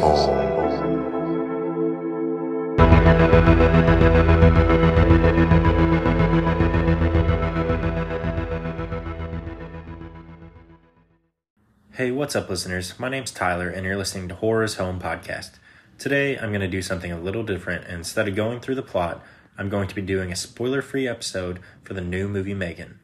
Hey, what's up, listeners? My name's Tyler, and you're listening to Horror's Home Podcast. Today, I'm going to do something a little different. Instead of going through the plot, I'm going to be doing a spoiler free episode for the new movie Megan.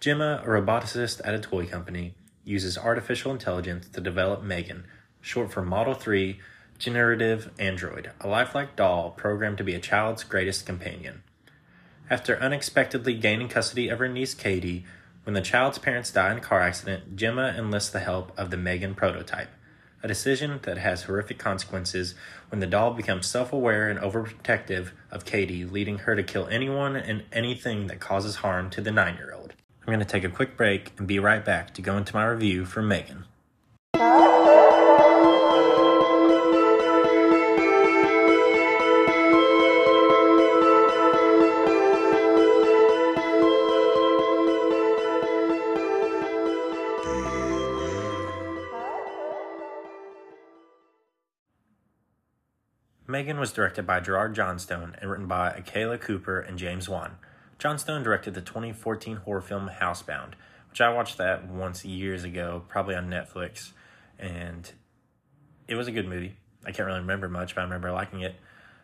Gemma, a roboticist at a toy company, uses artificial intelligence to develop Megan, short for Model 3 Generative Android, a lifelike doll programmed to be a child's greatest companion. After unexpectedly gaining custody of her niece Katie, when the child's parents die in a car accident, Gemma enlists the help of the Megan prototype, a decision that has horrific consequences when the doll becomes self aware and overprotective of Katie, leading her to kill anyone and anything that causes harm to the nine year old. I'm going to take a quick break and be right back to go into my review for Megan. Megan was directed by Gerard Johnstone and written by Akela Cooper and James Wan. Johnstone directed the 2014 horror film Housebound, which I watched that once years ago, probably on Netflix, and it was a good movie. I can't really remember much, but I remember liking it.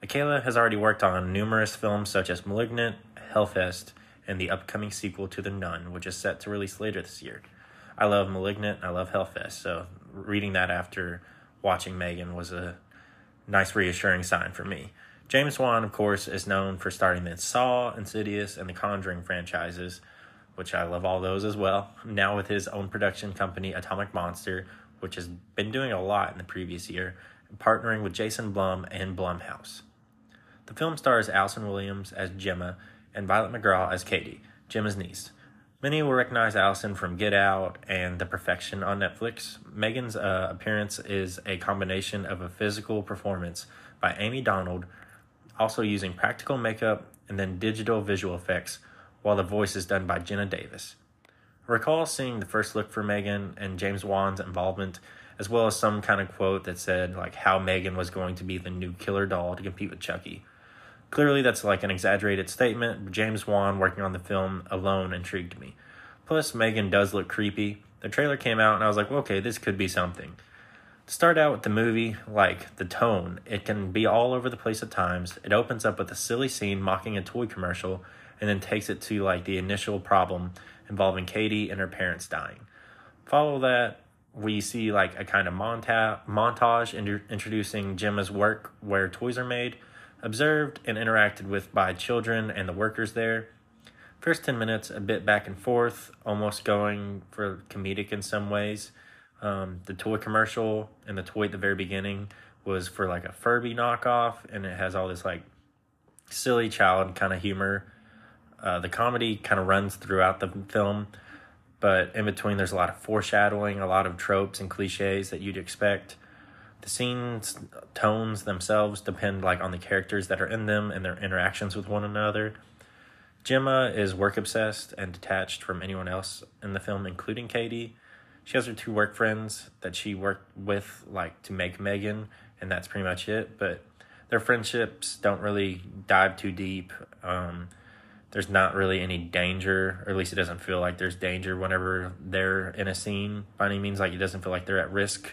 Akela has already worked on numerous films such as Malignant, Hellfest, and the upcoming sequel to The Nun, which is set to release later this year. I love Malignant, I love Hellfest, so reading that after watching Megan was a nice reassuring sign for me. James Wan, of course, is known for starting the Saw, Insidious, and the Conjuring franchises, which I love all those as well. Now with his own production company, Atomic Monster, which has been doing a lot in the previous year, partnering with Jason Blum and Blumhouse. The film stars Allison Williams as Gemma and Violet McGraw as Katie, Gemma's niece. Many will recognize Allison from Get Out and The Perfection on Netflix. Megan's uh, appearance is a combination of a physical performance by Amie Donald, also using practical makeup and then digital visual effects, while the voice is done by Jenna Davis. Recall seeing the first look for Megan and James Wan's involvement, as well as some kind of quote that said like how Megan was going to be the new killer doll to compete with Chucky. Clearly, that's like an exaggerated statement, James Wan working on the film alone intrigued me. Plus, Megan does look creepy. The trailer came out, and I was like, okay, this could be something. To start out with the movie, like the tone, it can be all over the place at times. It opens up with a silly scene mocking a toy commercial, and then takes it to like the initial problem involving Katie and her parents dying. Follow that, we see like a kind of monta- montage introducing Gemma's work where toys are made observed and interacted with by children and the workers there. First 10 minutes, a bit back and forth, almost going for comedic in some ways. Um, the toy commercial and the toy at the very beginning was for like a Furby knockoff, and it has all this like silly child kind of humor. Uh, the comedy kind of runs throughout the film, but in between, there's a lot of foreshadowing, a lot of tropes and cliches that you'd expect the scenes tones themselves depend like on the characters that are in them and their interactions with one another. Gemma is work obsessed and detached from anyone else in the film including katie. She has her two work friends that she worked with like to make megan and that's pretty much it but their friendships don't really dive too deep. Um, there's not really any danger or at least it doesn't feel like there's danger whenever they're in a scene. By any means like it doesn't feel like they're at risk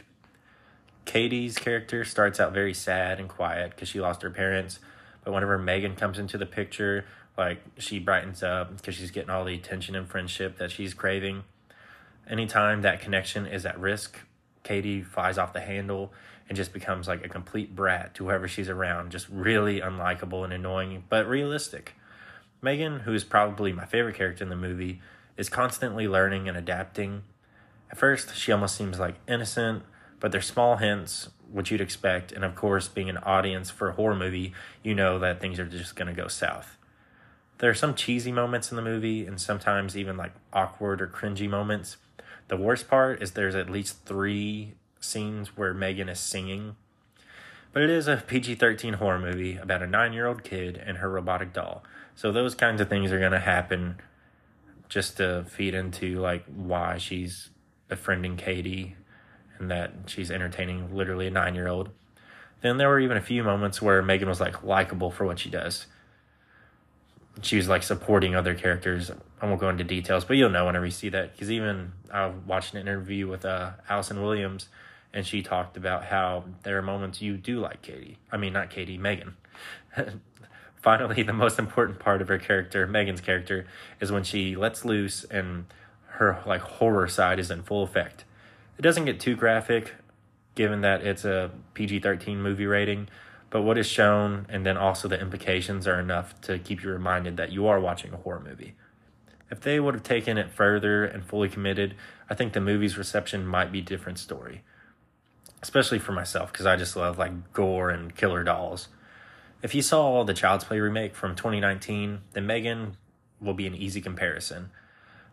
Katie's character starts out very sad and quiet because she lost her parents. But whenever Megan comes into the picture, like she brightens up because she's getting all the attention and friendship that she's craving. Anytime that connection is at risk, Katie flies off the handle and just becomes like a complete brat to whoever she's around, just really unlikable and annoying, but realistic. Megan, who is probably my favorite character in the movie, is constantly learning and adapting. At first, she almost seems like innocent but they're small hints, which you'd expect. And of course, being an audience for a horror movie, you know that things are just going to go south. There are some cheesy moments in the movie, and sometimes even like awkward or cringy moments. The worst part is there's at least three scenes where Megan is singing. But it is a PG 13 horror movie about a nine year old kid and her robotic doll. So those kinds of things are going to happen just to feed into like why she's befriending Katie and that she's entertaining literally a nine year old. Then there were even a few moments where Megan was like likable for what she does. She was like supporting other characters. I won't go into details, but you'll know whenever you see that. Because even I watched an interview with uh, Allison Williams, and she talked about how there are moments you do like Katie. I mean, not Katie, Megan. Finally, the most important part of her character, Megan's character, is when she lets loose and her like horror side is in full effect. It doesn't get too graphic, given that it's a PG 13 movie rating, but what is shown and then also the implications are enough to keep you reminded that you are watching a horror movie. If they would have taken it further and fully committed, I think the movie's reception might be a different story. Especially for myself, because I just love like gore and killer dolls. If you saw the Child's Play remake from 2019, then Megan will be an easy comparison.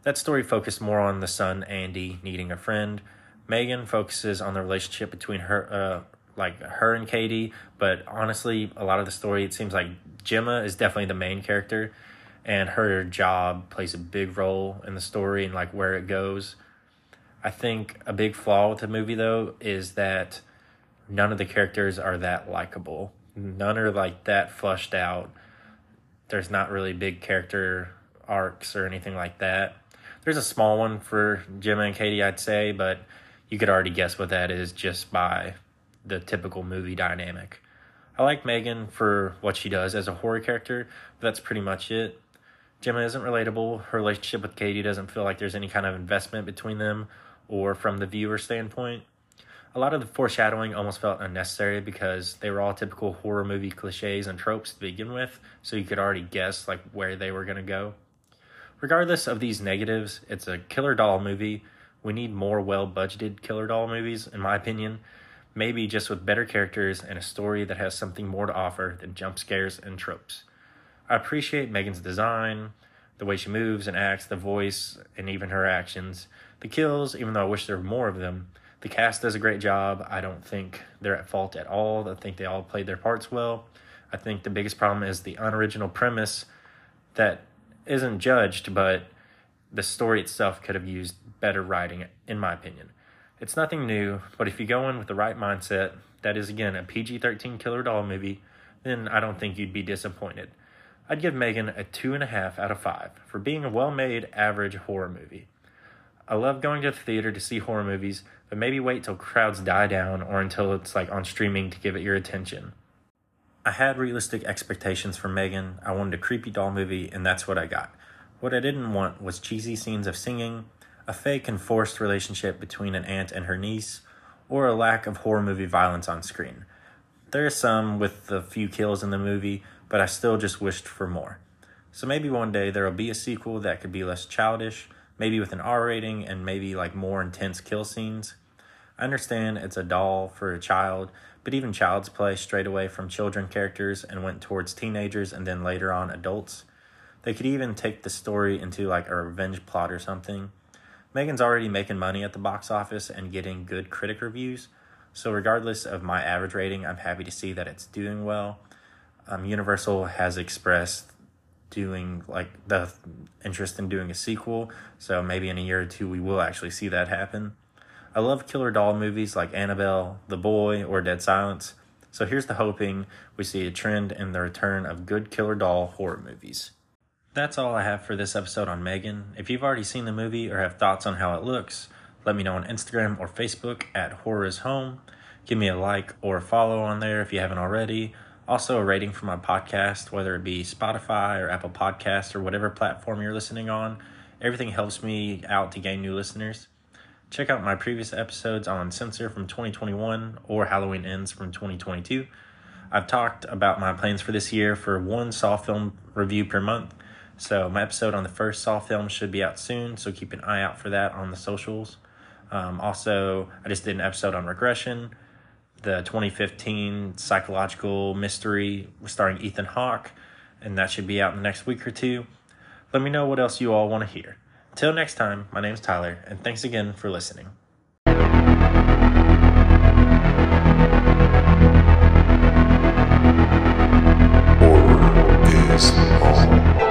That story focused more on the son Andy needing a friend. Megan focuses on the relationship between her, uh, like her and Katie. But honestly, a lot of the story it seems like Gemma is definitely the main character, and her job plays a big role in the story and like where it goes. I think a big flaw with the movie though is that none of the characters are that likable. None are like that flushed out. There's not really big character arcs or anything like that. There's a small one for Gemma and Katie, I'd say, but you could already guess what that is just by the typical movie dynamic. I like Megan for what she does as a horror character, but that's pretty much it. Gemma isn't relatable. Her relationship with Katie doesn't feel like there's any kind of investment between them or from the viewer standpoint. A lot of the foreshadowing almost felt unnecessary because they were all typical horror movie cliches and tropes to begin with, so you could already guess like where they were going to go. Regardless of these negatives, it's a killer doll movie. We need more well-budgeted killer doll movies in my opinion, maybe just with better characters and a story that has something more to offer than jump scares and tropes. I appreciate Megan's design, the way she moves and acts, the voice, and even her actions. The kills, even though I wish there were more of them, the cast does a great job. I don't think they're at fault at all. I think they all played their parts well. I think the biggest problem is the unoriginal premise that isn't judged, but the story itself could have used better writing, in my opinion. It's nothing new, but if you go in with the right mindset, that is again a PG 13 killer doll movie, then I don't think you'd be disappointed. I'd give Megan a 2.5 out of 5 for being a well made, average horror movie. I love going to the theater to see horror movies, but maybe wait till crowds die down or until it's like on streaming to give it your attention. I had realistic expectations for Megan. I wanted a creepy doll movie, and that's what I got. What I didn't want was cheesy scenes of singing, a fake and forced relationship between an aunt and her niece, or a lack of horror movie violence on screen. There is some with a few kills in the movie, but I still just wished for more. So maybe one day there will be a sequel that could be less childish, maybe with an R rating and maybe like more intense kill scenes. I understand it's a doll for a child, but even Child's Play strayed away from children characters and went towards teenagers and then later on adults. They could even take the story into like a revenge plot or something. Megan's already making money at the box office and getting good critic reviews, so regardless of my average rating, I'm happy to see that it's doing well. Um, Universal has expressed doing like the interest in doing a sequel. So maybe in a year or two we will actually see that happen. I love killer doll movies like Annabelle, The Boy, or Dead Silence. So here's the hoping we see a trend in the return of good killer doll horror movies. That's all I have for this episode on Megan. If you've already seen the movie or have thoughts on how it looks, let me know on Instagram or Facebook at Horror is Home. Give me a like or a follow on there if you haven't already. Also, a rating for my podcast, whether it be Spotify or Apple Podcast or whatever platform you're listening on. Everything helps me out to gain new listeners. Check out my previous episodes on Censor from 2021 or Halloween Ends from 2022. I've talked about my plans for this year for one Saw film review per month. So, my episode on the first Saw film should be out soon, so keep an eye out for that on the socials. Um, also, I just did an episode on regression, the 2015 psychological mystery starring Ethan Hawke, and that should be out in the next week or two. Let me know what else you all want to hear. Until next time, my name is Tyler, and thanks again for listening. Horror is all.